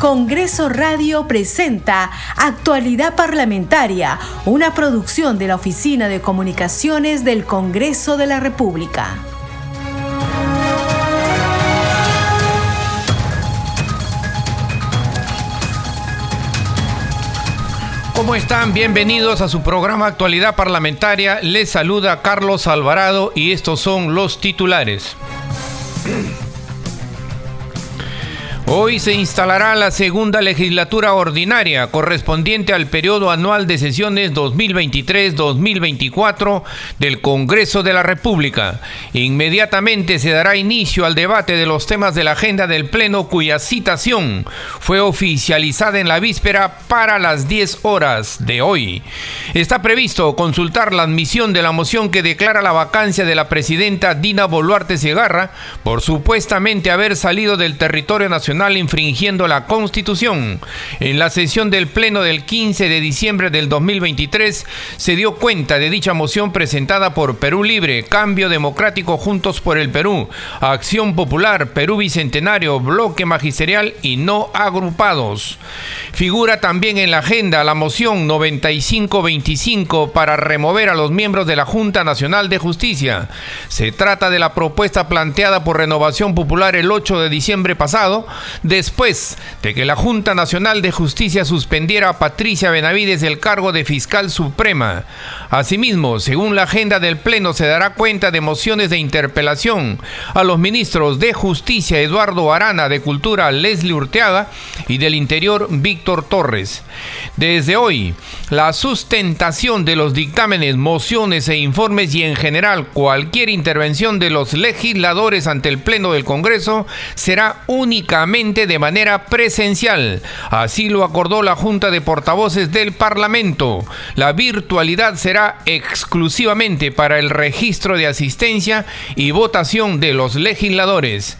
Congreso Radio presenta Actualidad Parlamentaria, una producción de la Oficina de Comunicaciones del Congreso de la República. ¿Cómo están? Bienvenidos a su programa Actualidad Parlamentaria. Les saluda Carlos Alvarado y estos son los titulares. Hoy se instalará la segunda legislatura ordinaria correspondiente al periodo anual de sesiones 2023-2024 del Congreso de la República. Inmediatamente se dará inicio al debate de los temas de la agenda del Pleno cuya citación fue oficializada en la víspera para las 10 horas de hoy. Está previsto consultar la admisión de la moción que declara la vacancia de la presidenta Dina Boluarte Segarra por supuestamente haber salido del territorio nacional infringiendo la Constitución. En la sesión del Pleno del 15 de diciembre del 2023 se dio cuenta de dicha moción presentada por Perú Libre, Cambio Democrático Juntos por el Perú, Acción Popular, Perú Bicentenario, Bloque Magisterial y no agrupados. Figura también en la agenda la moción 9525 para remover a los miembros de la Junta Nacional de Justicia. Se trata de la propuesta planteada por Renovación Popular el 8 de diciembre pasado, después de que la Junta Nacional de Justicia suspendiera a Patricia Benavides del cargo de fiscal suprema. Asimismo, según la agenda del Pleno, se dará cuenta de mociones de interpelación a los ministros de Justicia Eduardo Arana, de Cultura Leslie Urteaga y del Interior Víctor Torres. Desde hoy, la sustentación de los dictámenes, mociones e informes y en general cualquier intervención de los legisladores ante el Pleno del Congreso será únicamente de manera presencial. Así lo acordó la Junta de Portavoces del Parlamento. La virtualidad será exclusivamente para el registro de asistencia y votación de los legisladores.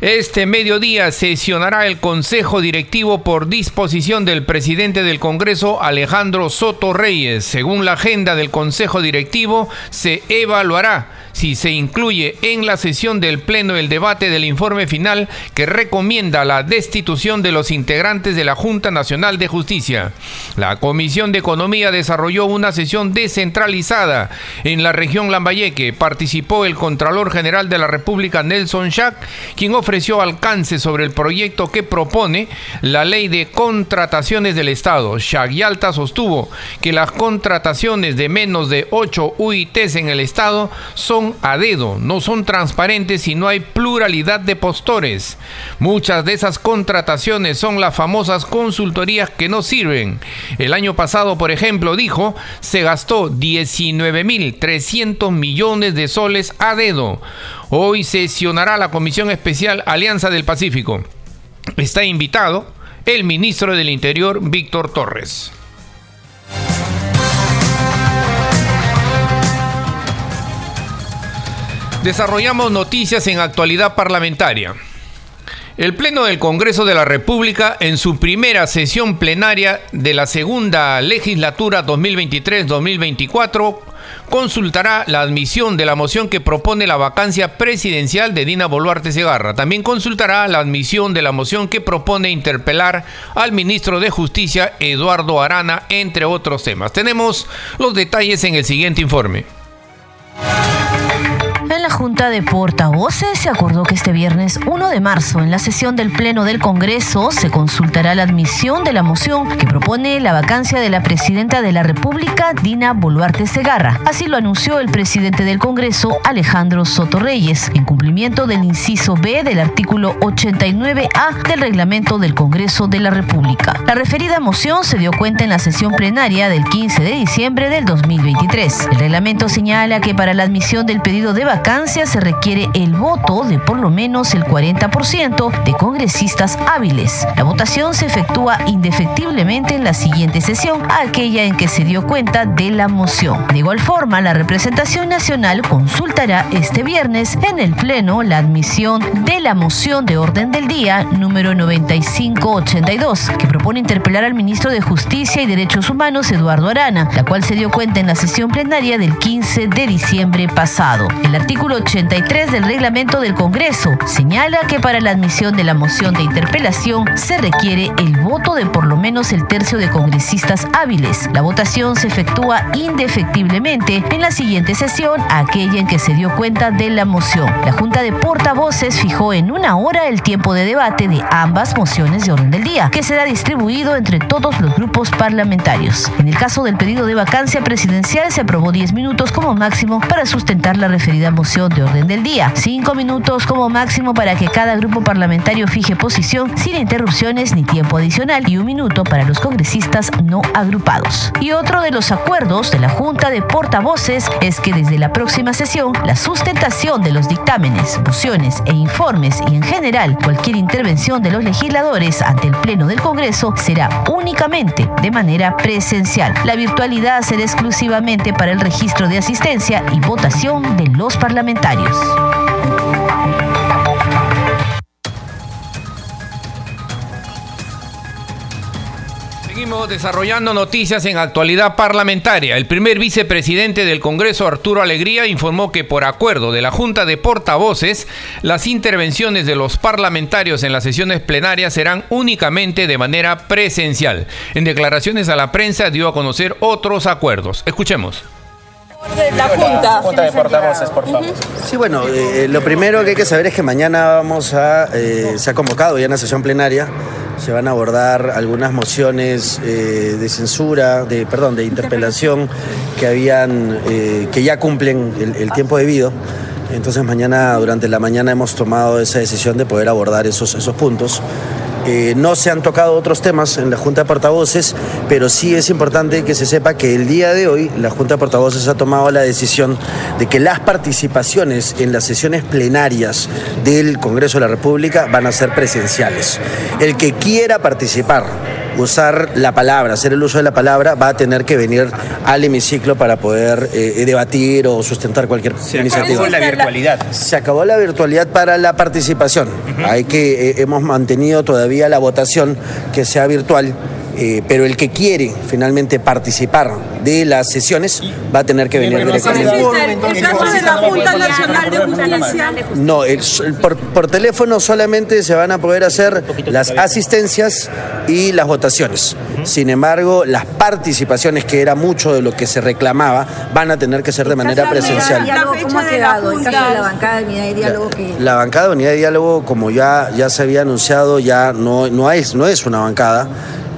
Este mediodía sesionará el Consejo Directivo por disposición del presidente del Congreso, Alejandro Soto Reyes. Según la agenda del Consejo Directivo, se evaluará si se incluye en la sesión del Pleno el debate del informe final que recomienda la destitución de los integrantes de la Junta Nacional de Justicia. La Comisión de Economía desarrolló una sesión descentralizada en la región Lambayeque. Participó el Contralor General de la República, Nelson Schack, quien ofreció alcance sobre el proyecto que propone la ley de contrataciones del Estado. Schack Yalta sostuvo que las contrataciones de menos de 8 UITs en el Estado son a dedo, no son transparentes y no hay pluralidad de postores. Muchas de esas contrataciones son las famosas consultorías que no sirven. El año pasado, por ejemplo, dijo, se gastó 19.300 millones de soles a dedo. Hoy sesionará la Comisión Especial Alianza del Pacífico. Está invitado el ministro del Interior, Víctor Torres. Desarrollamos noticias en actualidad parlamentaria. El Pleno del Congreso de la República, en su primera sesión plenaria de la segunda legislatura 2023-2024, consultará la admisión de la moción que propone la vacancia presidencial de Dina Boluarte Segarra. También consultará la admisión de la moción que propone interpelar al ministro de Justicia, Eduardo Arana, entre otros temas. Tenemos los detalles en el siguiente informe. Junta de Portavoces se acordó que este viernes 1 de marzo, en la sesión del Pleno del Congreso, se consultará la admisión de la moción que propone la vacancia de la presidenta de la República, Dina Boluarte Segarra. Así lo anunció el presidente del Congreso, Alejandro Soto Reyes, en cumplimiento del inciso B del artículo 89A del reglamento del Congreso de la República. La referida moción se dio cuenta en la sesión plenaria del 15 de diciembre del 2023. El reglamento señala que para la admisión del pedido de vacancia, se requiere el voto de por lo menos el 40% de congresistas hábiles. La votación se efectúa indefectiblemente en la siguiente sesión, aquella en que se dio cuenta de la moción. De igual forma, la representación nacional consultará este viernes en el Pleno la admisión de la moción de orden del día número 9582, que propone interpelar al ministro de Justicia y Derechos Humanos, Eduardo Arana, la cual se dio cuenta en la sesión plenaria del 15 de diciembre pasado. El artículo artículo 83 del reglamento del Congreso señala que para la admisión de la moción de interpelación se requiere el voto de por lo menos el tercio de congresistas hábiles. La votación se efectúa indefectiblemente en la siguiente sesión, aquella en que se dio cuenta de la moción. La Junta de Portavoces fijó en una hora el tiempo de debate de ambas mociones de orden del día, que será distribuido entre todos los grupos parlamentarios. En el caso del pedido de vacancia presidencial se aprobó 10 minutos como máximo para sustentar la referida moción de orden del día, 5 minutos como máximo para que cada grupo parlamentario fije posición sin interrupciones ni tiempo adicional y un minuto para los congresistas no agrupados. Y otro de los acuerdos de la Junta de Portavoces es que desde la próxima sesión la sustentación de los dictámenes, mociones e informes y en general cualquier intervención de los legisladores ante el Pleno del Congreso será únicamente de manera presencial. La virtualidad será exclusivamente para el registro de asistencia y votación de los parlamentarios. Seguimos desarrollando noticias en actualidad parlamentaria. El primer vicepresidente del Congreso, Arturo Alegría, informó que por acuerdo de la Junta de Portavoces, las intervenciones de los parlamentarios en las sesiones plenarias serán únicamente de manera presencial. En declaraciones a la prensa dio a conocer otros acuerdos. Escuchemos la Junta. Junta de portavoces, por favor. Sí, bueno, eh, lo primero que hay que saber es que mañana vamos a, eh, se ha convocado ya una sesión plenaria, se van a abordar algunas mociones eh, de censura, de, perdón, de interpelación que habían, que ya cumplen el, el tiempo debido. Entonces mañana, durante la mañana, hemos tomado esa decisión de poder abordar esos, esos puntos. Eh, no se han tocado otros temas en la Junta de Portavoces, pero sí es importante que se sepa que el día de hoy la Junta de Portavoces ha tomado la decisión de que las participaciones en las sesiones plenarias del Congreso de la República van a ser presenciales. El que quiera participar usar la palabra, hacer el uso de la palabra, va a tener que venir al hemiciclo para poder eh, debatir o sustentar cualquier Se iniciativa. acabó la virtualidad. Se acabó la virtualidad para la participación. Hay que eh, hemos mantenido todavía la votación que sea virtual. Eh, pero el que quiere finalmente participar de las sesiones va a tener que venir directamente. El caso de la Junta Nacional de Justicia. No, el- el- por, por teléfono solamente se van a poder hacer las asistencias y las votaciones. Sin embargo, las participaciones, que era mucho de lo que se reclamaba, van a tener que ser de manera presencial. ¿Cómo ha quedado? El caso de la bancada de unidad de diálogo que... La bancada de unidad de diálogo, como ya, ya se había anunciado, ya no, no, es, no es una bancada.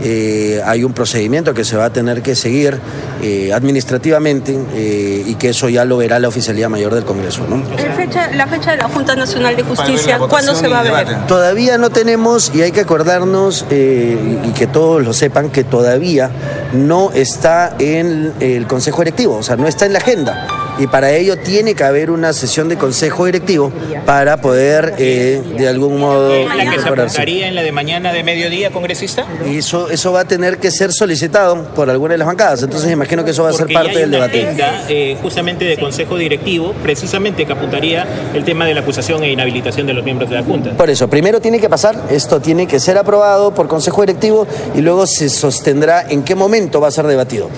Eh, hay un procedimiento que se va a tener que seguir eh, administrativamente eh, y que eso ya lo verá la oficialidad mayor del Congreso. ¿no? El fecha- la fecha de la Junta Nacional de Justicia, ¿cuándo se va a ver? Todavía no tenemos, y hay que acordarnos, eh, y que todos lo sepan, que todavía no está en el Consejo Directivo, o sea, no está en la agenda. Y para ello tiene que haber una sesión de Consejo Directivo para poder, eh, de algún modo, ¿La que se incorporarse. apuntaría en la de mañana de mediodía, congresista? Y eso, eso va a tener que ser solicitado por alguna de las bancadas. Entonces imagino que eso va a ser Porque ya parte hay del una debate. agenda eh, justamente de consejo directivo, precisamente que apuntaría el tema de la acusación e inhabilitación de los miembros de la Junta. Por eso, primero tiene que pasar, esto tiene que ser aprobado por Consejo Directivo y luego se sostendrá en qué momento va a ser debatido.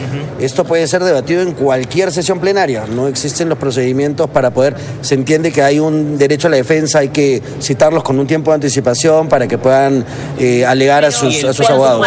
Esto puede ser debatido en cualquier sesión plenaria, no existen los procedimientos para poder, se entiende que hay un derecho a la defensa, hay que citarlos con un tiempo de anticipación para que puedan eh, alegar a sus, a sus abogados.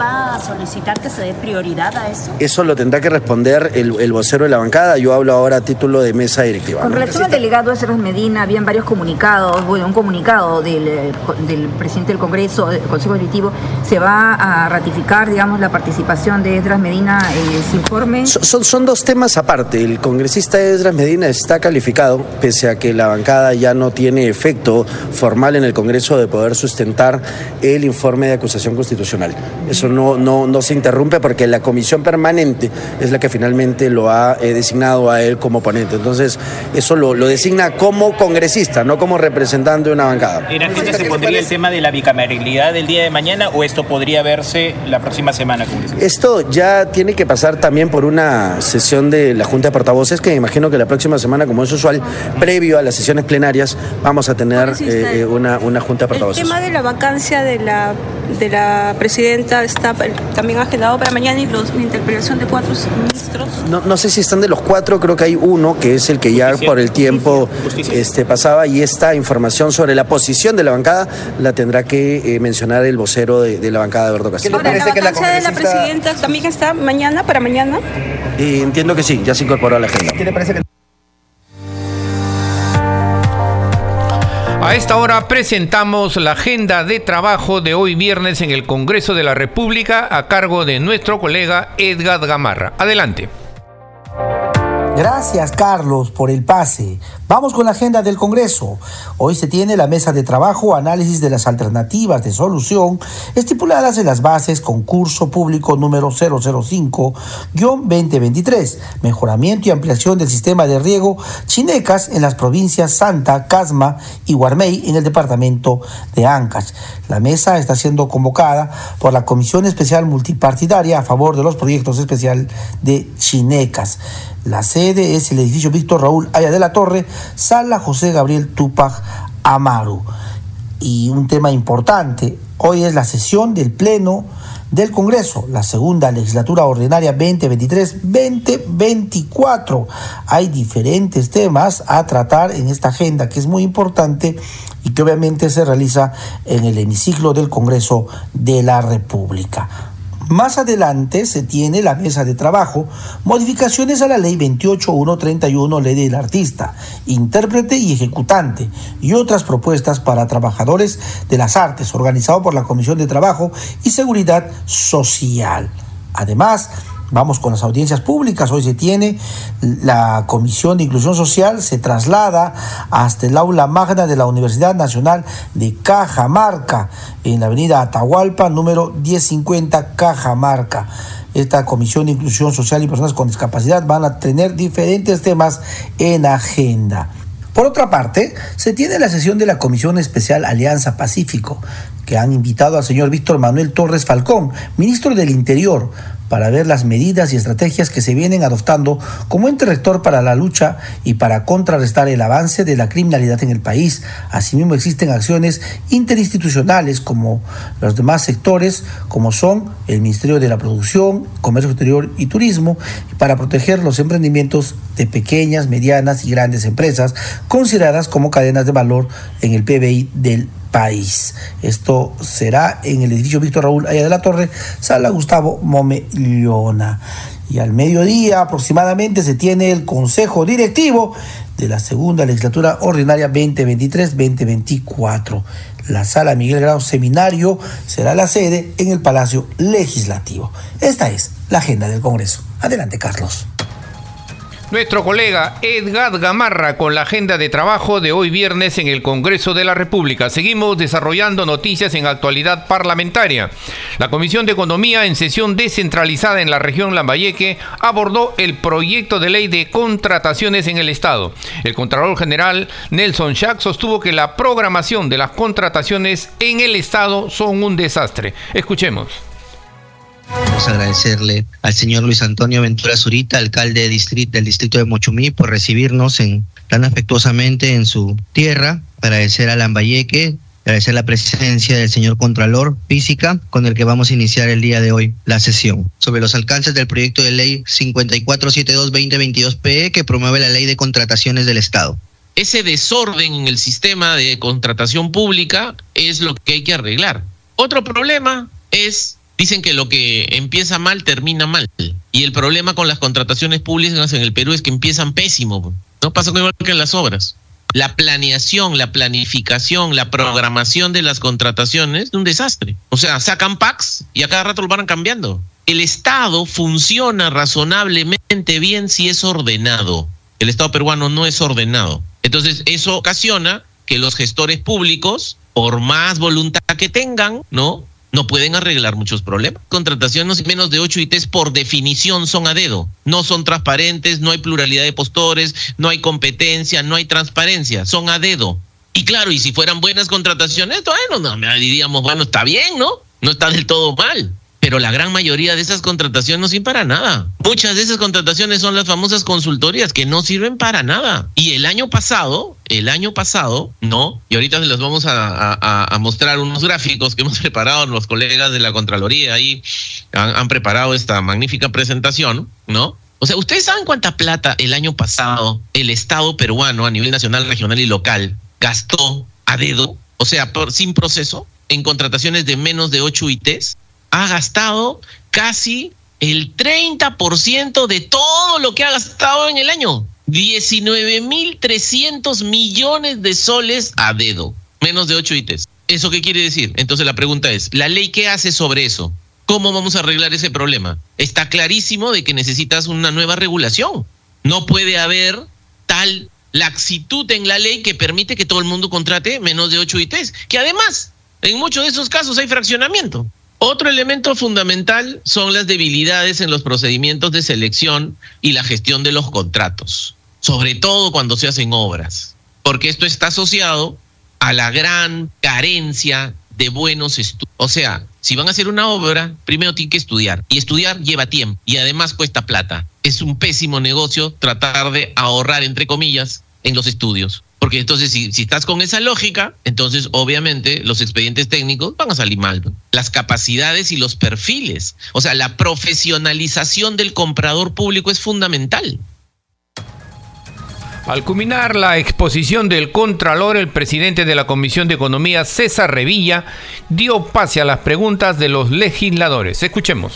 va a solicitar que se dé prioridad a eso? Eso lo tendrá que responder el, el vocero de la bancada, yo hablo ahora a título de mesa directiva. Con ¿no? relación al delegado Esdras Medina, habían varios comunicados, bueno, un comunicado del, del presidente del Congreso, del Consejo Directivo, ¿se va a ratificar, digamos, la participación de Esdras Medina en ese informe? So- Son, son dos temas aparte. El congresista Esdras Medina está calificado, pese a que la bancada ya no tiene efecto formal en el Congreso de poder sustentar el informe de acusación constitucional. Eso no, no, no se interrumpe porque la comisión permanente es la que finalmente lo ha eh, designado a él como ponente. Entonces, eso lo, lo designa como congresista, no como representante de una bancada. ¿En agenda se pondría el tema de la bicameralidad del día de mañana o esto podría verse la próxima semana? Esto ya tiene que pasar también por una sesión de la Junta de Portavoces, que me imagino que la próxima semana, como es usual, previo a las sesiones plenarias, vamos a tener eh, una, una Junta de El Portavoces. tema de la vacancia de la de la presidenta está también agendado para mañana y los, la interpelación de cuatro ministros. No, no, sé si están de los cuatro, creo que hay uno que es el que ya por el tiempo este, pasaba y esta información sobre la posición de la bancada la tendrá que eh, mencionar el vocero de, la bancada, Alberto Castillo. ¿Qué le parece la que la de la presidenta también está mañana, para mañana? Eh, entiendo que sí, ya se incorporó a la agenda. ¿Qué le parece que A esta hora presentamos la agenda de trabajo de hoy viernes en el Congreso de la República a cargo de nuestro colega Edgar Gamarra. Adelante. Gracias, Carlos, por el pase. Vamos con la agenda del Congreso. Hoy se tiene la mesa de trabajo, análisis de las alternativas de solución estipuladas en las bases concurso público número 005-2023, mejoramiento y ampliación del sistema de riego chinecas en las provincias Santa, Casma y Guarmey en el departamento de Ancash. La mesa está siendo convocada por la Comisión Especial Multipartidaria a favor de los proyectos especial de chinecas. La sede es el edificio Víctor Raúl Aya de la Torre, Sala José Gabriel Tupac Amaru. Y un tema importante, hoy es la sesión del Pleno del Congreso, la segunda legislatura ordinaria 2023-2024. Hay diferentes temas a tratar en esta agenda que es muy importante y que obviamente se realiza en el hemiciclo del Congreso de la República. Más adelante se tiene la mesa de trabajo, modificaciones a la ley 28131, ley del artista, intérprete y ejecutante, y otras propuestas para trabajadores de las artes, organizado por la Comisión de Trabajo y Seguridad Social. Además, Vamos con las audiencias públicas. Hoy se tiene la Comisión de Inclusión Social, se traslada hasta el aula magna de la Universidad Nacional de Cajamarca, en la avenida Atahualpa, número 1050 Cajamarca. Esta Comisión de Inclusión Social y Personas con Discapacidad van a tener diferentes temas en agenda. Por otra parte, se tiene la sesión de la Comisión Especial Alianza Pacífico, que han invitado al señor Víctor Manuel Torres Falcón, ministro del Interior, para ver las medidas y estrategias que se vienen adoptando como ente rector para la lucha y para contrarrestar el avance de la criminalidad en el país. Asimismo existen acciones interinstitucionales como los demás sectores, como son el Ministerio de la Producción, Comercio Exterior y Turismo, para proteger los emprendimientos de pequeñas, medianas y grandes empresas consideradas como cadenas de valor en el PBI del país. Esto será en el edificio Víctor Raúl Aya de la Torre, sala Gustavo Momellona. Y al mediodía aproximadamente se tiene el Consejo Directivo de la segunda legislatura ordinaria 2023-2024. La sala Miguel Grau Seminario será la sede en el Palacio Legislativo. Esta es la agenda del Congreso. Adelante, Carlos nuestro colega Edgar Gamarra con la agenda de trabajo de hoy viernes en el Congreso de la República. Seguimos desarrollando noticias en actualidad parlamentaria. La Comisión de Economía en sesión descentralizada en la región Lambayeque abordó el proyecto de ley de contrataciones en el Estado. El Contralor General Nelson Schack sostuvo que la programación de las contrataciones en el Estado son un desastre. Escuchemos. Agradecerle al señor Luis Antonio Ventura Zurita, alcalde del distrito de Mochumí, por recibirnos en, tan afectuosamente en su tierra. Agradecer a Lambayeque, agradecer la presencia del señor Contralor Física, con el que vamos a iniciar el día de hoy la sesión. Sobre los alcances del proyecto de ley 5472-2022-PE que promueve la ley de contrataciones del Estado. Ese desorden en el sistema de contratación pública es lo que hay que arreglar. Otro problema es Dicen que lo que empieza mal termina mal. Y el problema con las contrataciones públicas en el Perú es que empiezan pésimo. No pasa igual que en las obras. La planeación, la planificación, la programación de las contrataciones es un desastre. O sea, sacan packs y a cada rato lo van cambiando. El Estado funciona razonablemente bien si es ordenado. El Estado peruano no es ordenado. Entonces, eso ocasiona que los gestores públicos, por más voluntad que tengan, ¿no? No pueden arreglar muchos problemas. Contrataciones menos de 8 ITs por definición son a dedo. No son transparentes, no hay pluralidad de postores, no hay competencia, no hay transparencia, son a dedo. Y claro, y si fueran buenas contrataciones, bueno, no, diríamos, bueno, está bien, ¿no? No está del todo mal. Pero la gran mayoría de esas contrataciones no sirven para nada. Muchas de esas contrataciones son las famosas consultorías que no sirven para nada. Y el año pasado, el año pasado, no, y ahorita les vamos a, mostrar unos gráficos que hemos preparado los colegas de la Contraloría ahí, han, han preparado esta magnífica presentación, ¿no? O sea, ¿ustedes saben cuánta plata el año pasado el Estado peruano a nivel nacional, regional y local gastó a dedo, o sea, por, sin proceso, en contrataciones de menos de 8 ITs? Ha gastado casi el 30% de todo lo que ha gastado en el año. 19.300 millones de soles a dedo, menos de 8 ITs. ¿Eso qué quiere decir? Entonces la pregunta es, ¿la ley qué hace sobre eso? ¿Cómo vamos a arreglar ese problema? Está clarísimo de que necesitas una nueva regulación. No puede haber tal laxitud en la ley que permite que todo el mundo contrate menos de 8 ITs, que además, en muchos de esos casos hay fraccionamiento. Otro elemento fundamental son las debilidades en los procedimientos de selección y la gestión de los contratos, sobre todo cuando se hacen obras, porque esto está asociado a la gran carencia de buenos estudios. O sea, si van a hacer una obra, primero tienen que estudiar. Y estudiar lleva tiempo y además cuesta plata. Es un pésimo negocio tratar de ahorrar, entre comillas, en los estudios. Porque entonces, si, estás con esa lógica, entonces obviamente los expedientes técnicos van a salir mal. Las capacidades y los perfiles, o sea, la profesionalización del comprador público es fundamental. Al culminar la exposición del Contralor, el presidente de la Comisión de Economía, César Revilla, dio pase a las preguntas de los legisladores. Escuchemos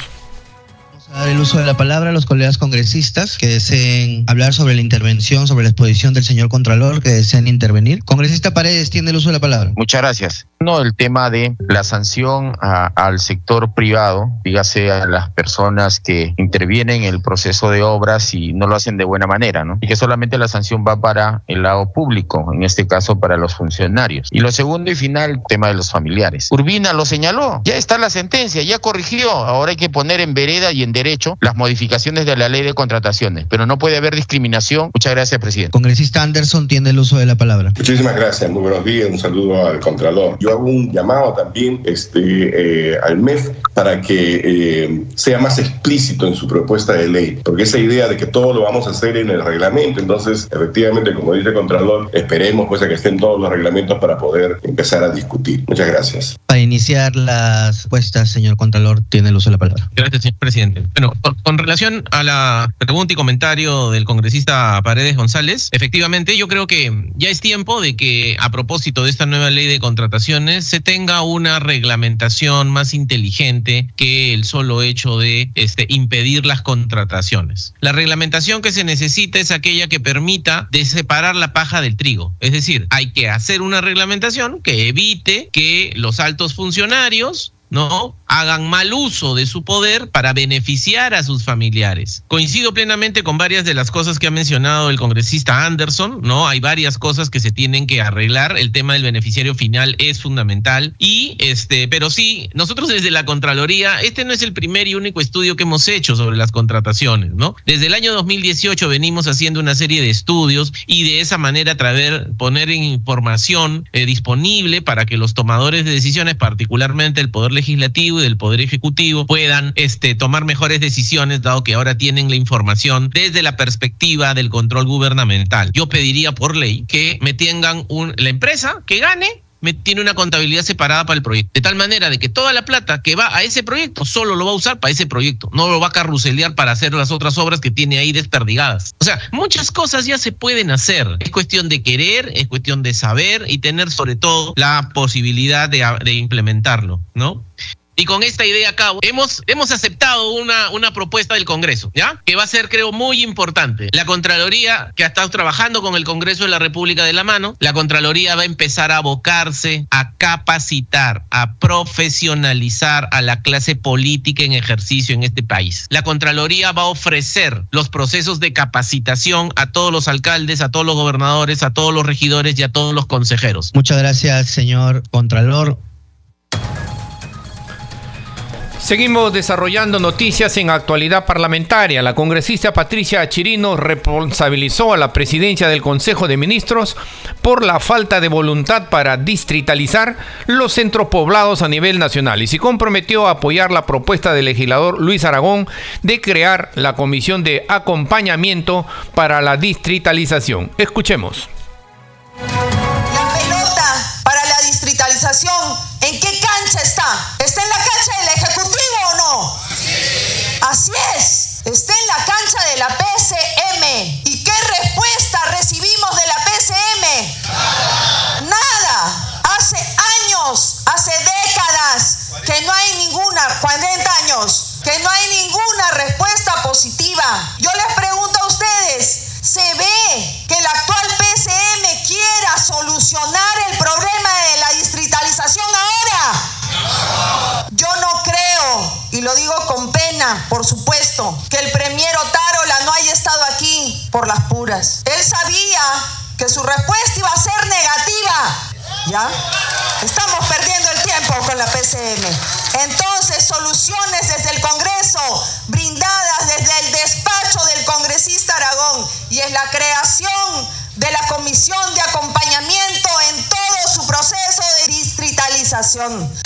dar el uso de la palabra a los colegas congresistas que deseen hablar sobre la intervención, sobre la exposición del señor Contralor, que deseen intervenir. Congresista Paredes, tiene el uso de la palabra. Muchas gracias. No, el tema de la sanción al sector privado, dígase a las personas que intervienen en el proceso de obras y no lo hacen de buena manera, ¿no? Y que solamente la sanción va para el lado público, en este caso para los funcionarios. Y lo segundo y final, el tema de los familiares. Urbina lo señaló, ya está la sentencia, ya corrigió, ahora hay que poner en vereda y en derecho derecho las modificaciones de la ley de contrataciones, pero no puede haber discriminación. Muchas gracias, presidente. Congresista Anderson tiene el uso de la palabra. Muchísimas gracias, muy buenos días, un saludo al Contralor. Yo hago un llamado también este, eh, al MEF para que eh, sea más explícito en su propuesta de ley, porque esa idea de que todo lo vamos a hacer en el reglamento, entonces efectivamente, como dice el Contralor, esperemos pues a que estén todos los reglamentos para poder empezar a discutir. Muchas gracias. Para iniciar las respuestas, señor Contralor, tiene el uso de la palabra. Gracias, señor presidente. Bueno, con, relación a la pregunta y comentario del congresista Paredes González, efectivamente yo creo que ya es tiempo de que a propósito de esta nueva ley de contrataciones se tenga una reglamentación más inteligente que el solo hecho de este, impedir las contrataciones. La reglamentación que se necesita es aquella que permita de separar la paja del trigo. Es decir, hay que hacer una reglamentación que evite que los altos funcionarios ¿no? hagan mal uso de su poder para beneficiar a sus familiares. Coincido plenamente con varias de las cosas que ha mencionado el congresista Anderson, ¿no? Hay varias cosas que se tienen que arreglar, el tema del beneficiario final es fundamental y este, pero sí, nosotros desde la Contraloría, este no es el primer y único estudio que hemos hecho sobre las contrataciones, ¿no? Desde el año 2018 venimos haciendo una serie de estudios y de esa manera traer poner información eh, disponible para que los tomadores de decisiones, particularmente el poder legislativo del Poder Ejecutivo puedan este, tomar mejores decisiones, dado que ahora tienen la información desde la perspectiva del control gubernamental. Yo pediría por ley que me tengan un, la empresa que gane tiene una contabilidad separada para el proyecto. De tal manera de que toda la plata que va a ese proyecto solo lo va a usar para ese proyecto. No lo va a carruselear para hacer las otras obras que tiene ahí desperdigadas. O sea, muchas cosas ya se pueden hacer. Es cuestión de querer, es cuestión de saber y tener sobre todo la posibilidad de, de implementarlo, ¿no? Y con esta idea a cabo, hemos, hemos aceptado una, una propuesta del Congreso, ¿ya? Que va a ser, creo, muy importante. La Contraloría, que ha estado trabajando con el Congreso de la República de la mano, la Contraloría va a empezar a abocarse a capacitar, a profesionalizar a la clase política en ejercicio en este país. La Contraloría va a ofrecer los procesos de capacitación a todos los alcaldes, a todos los gobernadores, a todos los regidores y a todos los consejeros. Muchas gracias, señor Contralor. Seguimos desarrollando noticias en actualidad parlamentaria. La congresista Patricia Chirino responsabilizó a la presidencia del Consejo de Ministros por la falta de voluntad para distritalizar los centros poblados a nivel nacional y se comprometió a apoyar la propuesta del legislador Luis Aragón de crear la comisión de acompañamiento para la distritalización. Escuchemos. La pelota para la distritalización, ¿en qué cancha está? ¿Está en la cancha del Ejecutivo Así es, está en la cancha de la PCM. ¿Y qué respuesta recibimos de la PCM? Estamos perdiendo el tiempo con la PCM. Entonces, soluciones desde el Congreso, brindadas desde el despacho del congresista Aragón, y es la creación de la comisión de acompañamiento en todo su proceso de distritalización.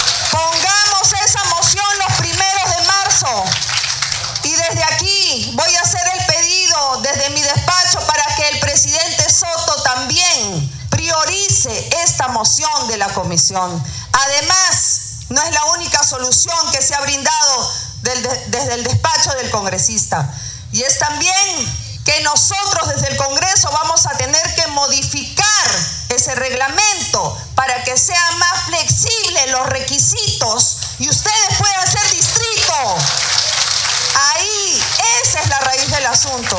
Esta moción de la comisión. Además, no es la única solución que se ha brindado desde el despacho del congresista. Y es también que nosotros desde el Congreso vamos a tener que modificar ese reglamento para que sean más flexibles los requisitos y ustedes puedan ser distrito. Ahí, esa es la raíz del asunto.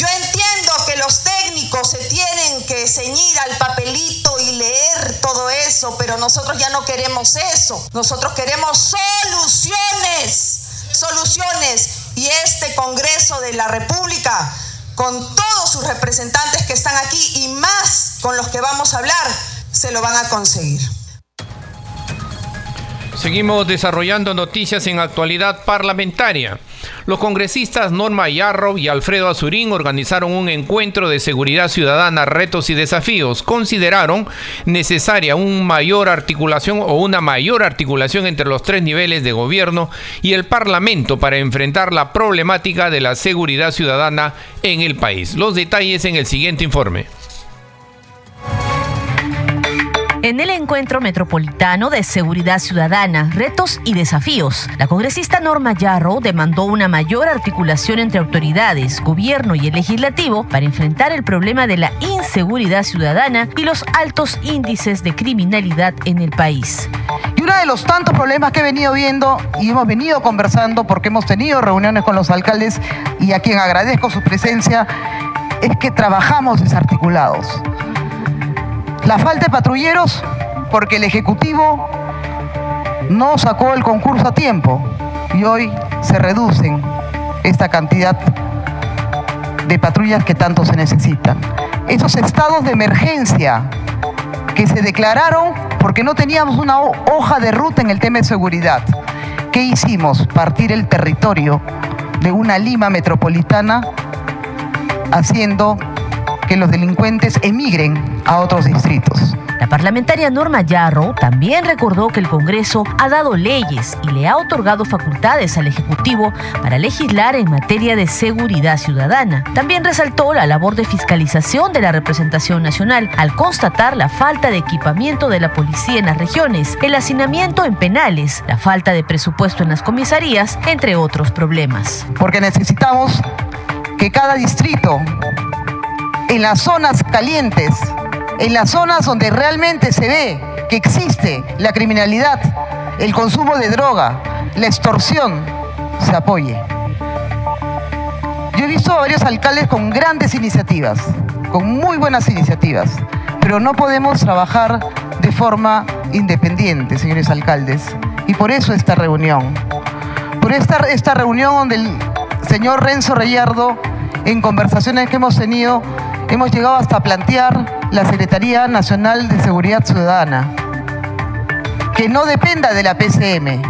Yo entiendo que los técnicos se tienen que ceñir al papelito y leer todo eso, pero nosotros ya no queremos eso. Nosotros queremos soluciones, soluciones. Y este Congreso de la República, con todos sus representantes que están aquí y más con los que vamos a hablar, se lo van a conseguir. Seguimos desarrollando noticias en actualidad parlamentaria. Los congresistas Norma Yarrow y Alfredo Azurín organizaron un encuentro de seguridad ciudadana, retos y desafíos. Consideraron necesaria una mayor articulación o una mayor articulación entre los tres niveles de gobierno y el Parlamento para enfrentar la problemática de la seguridad ciudadana en el país. Los detalles en el siguiente informe. En el encuentro metropolitano de seguridad ciudadana, retos y desafíos, la congresista Norma Yarrow demandó una mayor articulación entre autoridades, gobierno y el legislativo para enfrentar el problema de la inseguridad ciudadana y los altos índices de criminalidad en el país. Y uno de los tantos problemas que he venido viendo y hemos venido conversando porque hemos tenido reuniones con los alcaldes y a quien agradezco su presencia es que trabajamos desarticulados. La falta de patrulleros porque el Ejecutivo no sacó el concurso a tiempo y hoy se reducen esta cantidad de patrullas que tanto se necesitan. Esos estados de emergencia que se declararon porque no teníamos una ho- hoja de ruta en el tema de seguridad. ¿Qué hicimos? Partir el territorio de una Lima metropolitana haciendo que los delincuentes emigren a otros distritos. La parlamentaria Norma Yarrow también recordó que el Congreso ha dado leyes y le ha otorgado facultades al Ejecutivo para legislar en materia de seguridad ciudadana. También resaltó la labor de fiscalización de la representación nacional al constatar la falta de equipamiento de la policía en las regiones, el hacinamiento en penales, la falta de presupuesto en las comisarías, entre otros problemas. Porque necesitamos que cada distrito, en las zonas calientes, en las zonas donde realmente se ve que existe la criminalidad, el consumo de droga, la extorsión, se apoye. Yo he visto a varios alcaldes con grandes iniciativas, con muy buenas iniciativas, pero no podemos trabajar de forma independiente, señores alcaldes. Y por eso esta reunión. Por esta, esta reunión donde el señor Renzo Reyardo, en conversaciones que hemos tenido, hemos llegado hasta plantear la Secretaría Nacional de Seguridad Ciudadana, que no dependa de la PCM,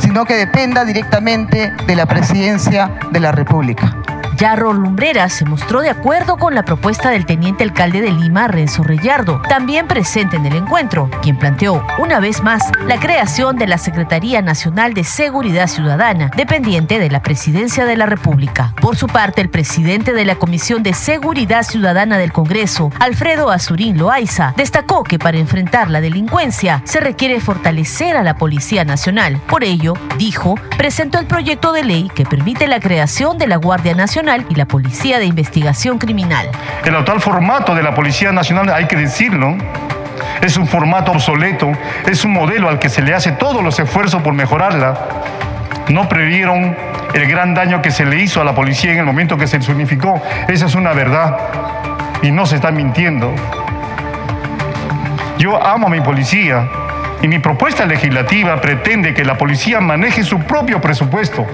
sino que dependa directamente de la presidencia de la República. Yarro Lumbrera se mostró de acuerdo con la propuesta del teniente alcalde de Lima, Renzo Reyardo, también presente en el encuentro, quien planteó una vez más la creación de la Secretaría Nacional de Seguridad Ciudadana, dependiente de la Presidencia de la República. Por su parte, el presidente de la Comisión de Seguridad Ciudadana del Congreso, Alfredo Azurín Loaiza, destacó que para enfrentar la delincuencia se requiere fortalecer a la Policía Nacional. Por ello, dijo, presentó el proyecto de ley que permite la creación de la Guardia Nacional y la Policía de Investigación Criminal. El actual formato de la Policía Nacional, hay que decirlo, es un formato obsoleto, es un modelo al que se le hace todos los esfuerzos por mejorarla. No previeron el gran daño que se le hizo a la policía en el momento que se unificó. Esa es una verdad y no se está mintiendo. Yo amo a mi policía y mi propuesta legislativa pretende que la policía maneje su propio presupuesto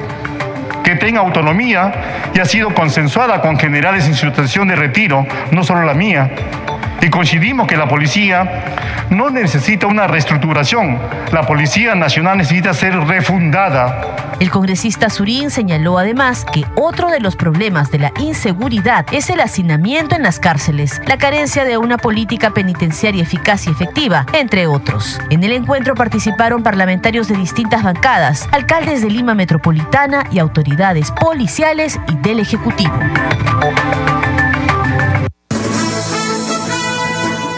que tenga autonomía y ha sido consensuada con generales en situación de retiro, no solo la mía. Y coincidimos que la policía no necesita una reestructuración, la Policía Nacional necesita ser refundada. El congresista Surín señaló además que otro de los problemas de la inseguridad es el hacinamiento en las cárceles, la carencia de una política penitenciaria eficaz y efectiva, entre otros. En el encuentro participaron parlamentarios de distintas bancadas, alcaldes de Lima Metropolitana y autoridades policiales y del Ejecutivo.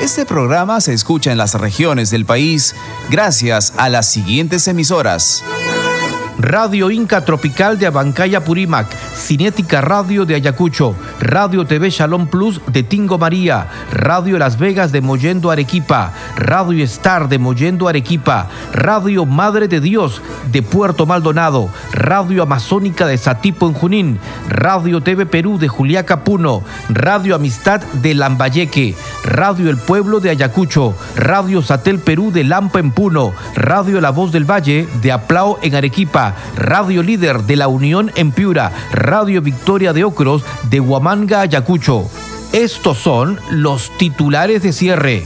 Este programa se escucha en las regiones del país gracias a las siguientes emisoras. Radio Inca Tropical de Abancaya Purímac, Cinética Radio de Ayacucho, Radio TV Shalom Plus de Tingo María, Radio Las Vegas de Mollendo Arequipa, Radio Star de Mollendo Arequipa, Radio Madre de Dios de Puerto Maldonado, Radio Amazónica de Satipo en Junín, Radio TV Perú de Juliaca Puno, Radio Amistad de Lambayeque, Radio El Pueblo de Ayacucho, Radio Satel Perú de Lampa en Puno, Radio La Voz del Valle de Aplao en Arequipa, Radio Líder de la Unión en Piura, Radio Victoria de Ocros de Huamanga, Ayacucho. Estos son los titulares de cierre.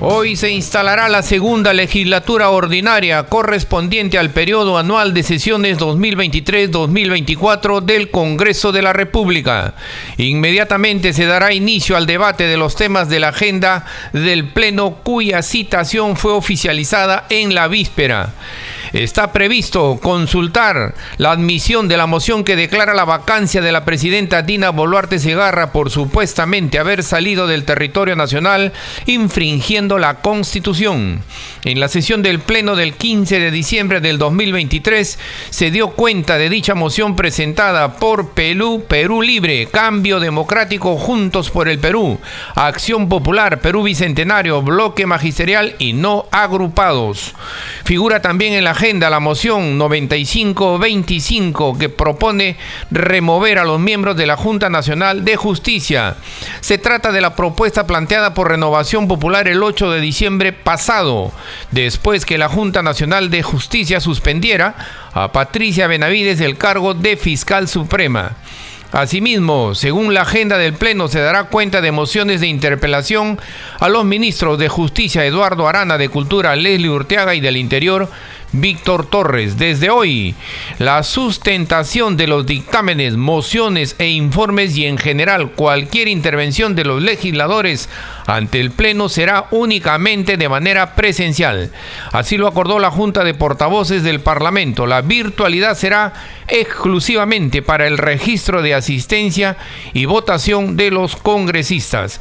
Hoy se instalará la segunda legislatura ordinaria correspondiente al periodo anual de sesiones 2023-2024 del Congreso de la República. Inmediatamente se dará inicio al debate de los temas de la agenda del Pleno cuya citación fue oficializada en la víspera. Está previsto consultar la admisión de la moción que declara la vacancia de la presidenta Dina Boluarte Segarra por supuestamente haber salido del territorio nacional infringiendo la Constitución. En la sesión del Pleno del 15 de diciembre del 2023 se dio cuenta de dicha moción presentada por Perú, Perú Libre, Cambio Democrático Juntos por el Perú, Acción Popular, Perú Bicentenario, Bloque Magisterial y no agrupados. Figura también en la agenda la moción 9525 que propone remover a los miembros de la Junta Nacional de Justicia. Se trata de la propuesta planteada por Renovación Popular el 8 de diciembre pasado, después que la Junta Nacional de Justicia suspendiera a Patricia Benavides del cargo de fiscal suprema. Asimismo, según la agenda del Pleno, se dará cuenta de mociones de interpelación a los ministros de Justicia Eduardo Arana, de Cultura Leslie Urteaga y del Interior Víctor Torres. Desde hoy, la sustentación de los dictámenes, mociones e informes y en general cualquier intervención de los legisladores ante el Pleno será únicamente de manera presencial. Así lo acordó la Junta de Portavoces del Parlamento. La virtualidad será exclusivamente para el registro de asistencia y votación de los congresistas.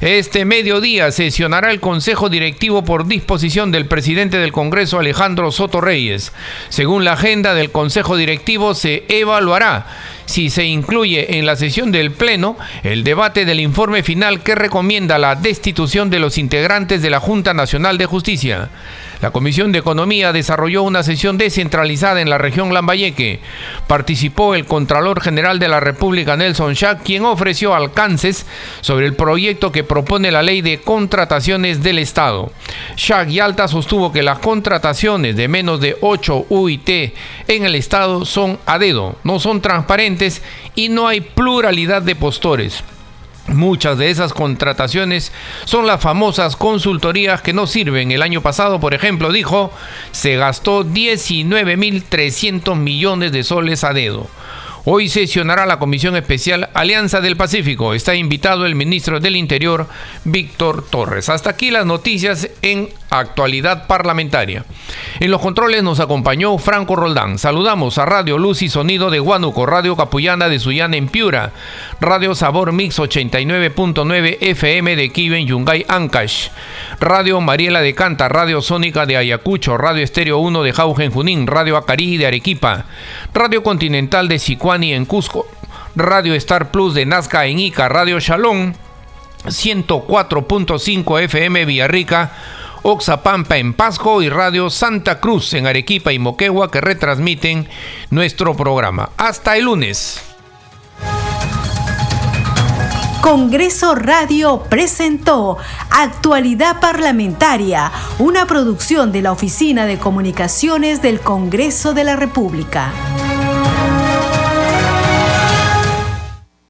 Este mediodía sesionará el Consejo Directivo por disposición del presidente del Congreso Alejandro Soto Reyes. Según la agenda del Consejo Directivo se evaluará si se incluye en la sesión del Pleno el debate del informe final que recomienda la destitución de los integrantes de la Junta Nacional de Justicia. La Comisión de Economía desarrolló una sesión descentralizada en la región Lambayeque. Participó el Contralor General de la República, Nelson Schack, quien ofreció alcances sobre el proyecto que propone la ley de contrataciones del Estado. Schack y Alta sostuvo que las contrataciones de menos de 8 UIT en el Estado son a dedo, no son transparentes y no hay pluralidad de postores. Muchas de esas contrataciones son las famosas consultorías que no sirven. El año pasado, por ejemplo, dijo, se gastó 19.300 millones de soles a dedo. Hoy sesionará la Comisión Especial Alianza del Pacífico. Está invitado el ministro del Interior, Víctor Torres. Hasta aquí las noticias en actualidad parlamentaria. En los controles nos acompañó Franco Roldán. Saludamos a Radio Luz y Sonido de Huánuco, Radio Capullana de Sullana en Piura, Radio Sabor Mix 89.9 FM de Kiven Yungay Ancash, Radio Mariela de Canta, Radio Sónica de Ayacucho, Radio Estéreo 1 de Jauja en Junín, Radio Acari de Arequipa, Radio Continental de Sicuani en Cusco, Radio Star Plus de Nazca en Ica, Radio Shalom 104.5 FM Villarrica, Oxapampa en Pasco y Radio Santa Cruz en Arequipa y Moquegua que retransmiten nuestro programa. Hasta el lunes. Congreso Radio presentó Actualidad Parlamentaria, una producción de la Oficina de Comunicaciones del Congreso de la República.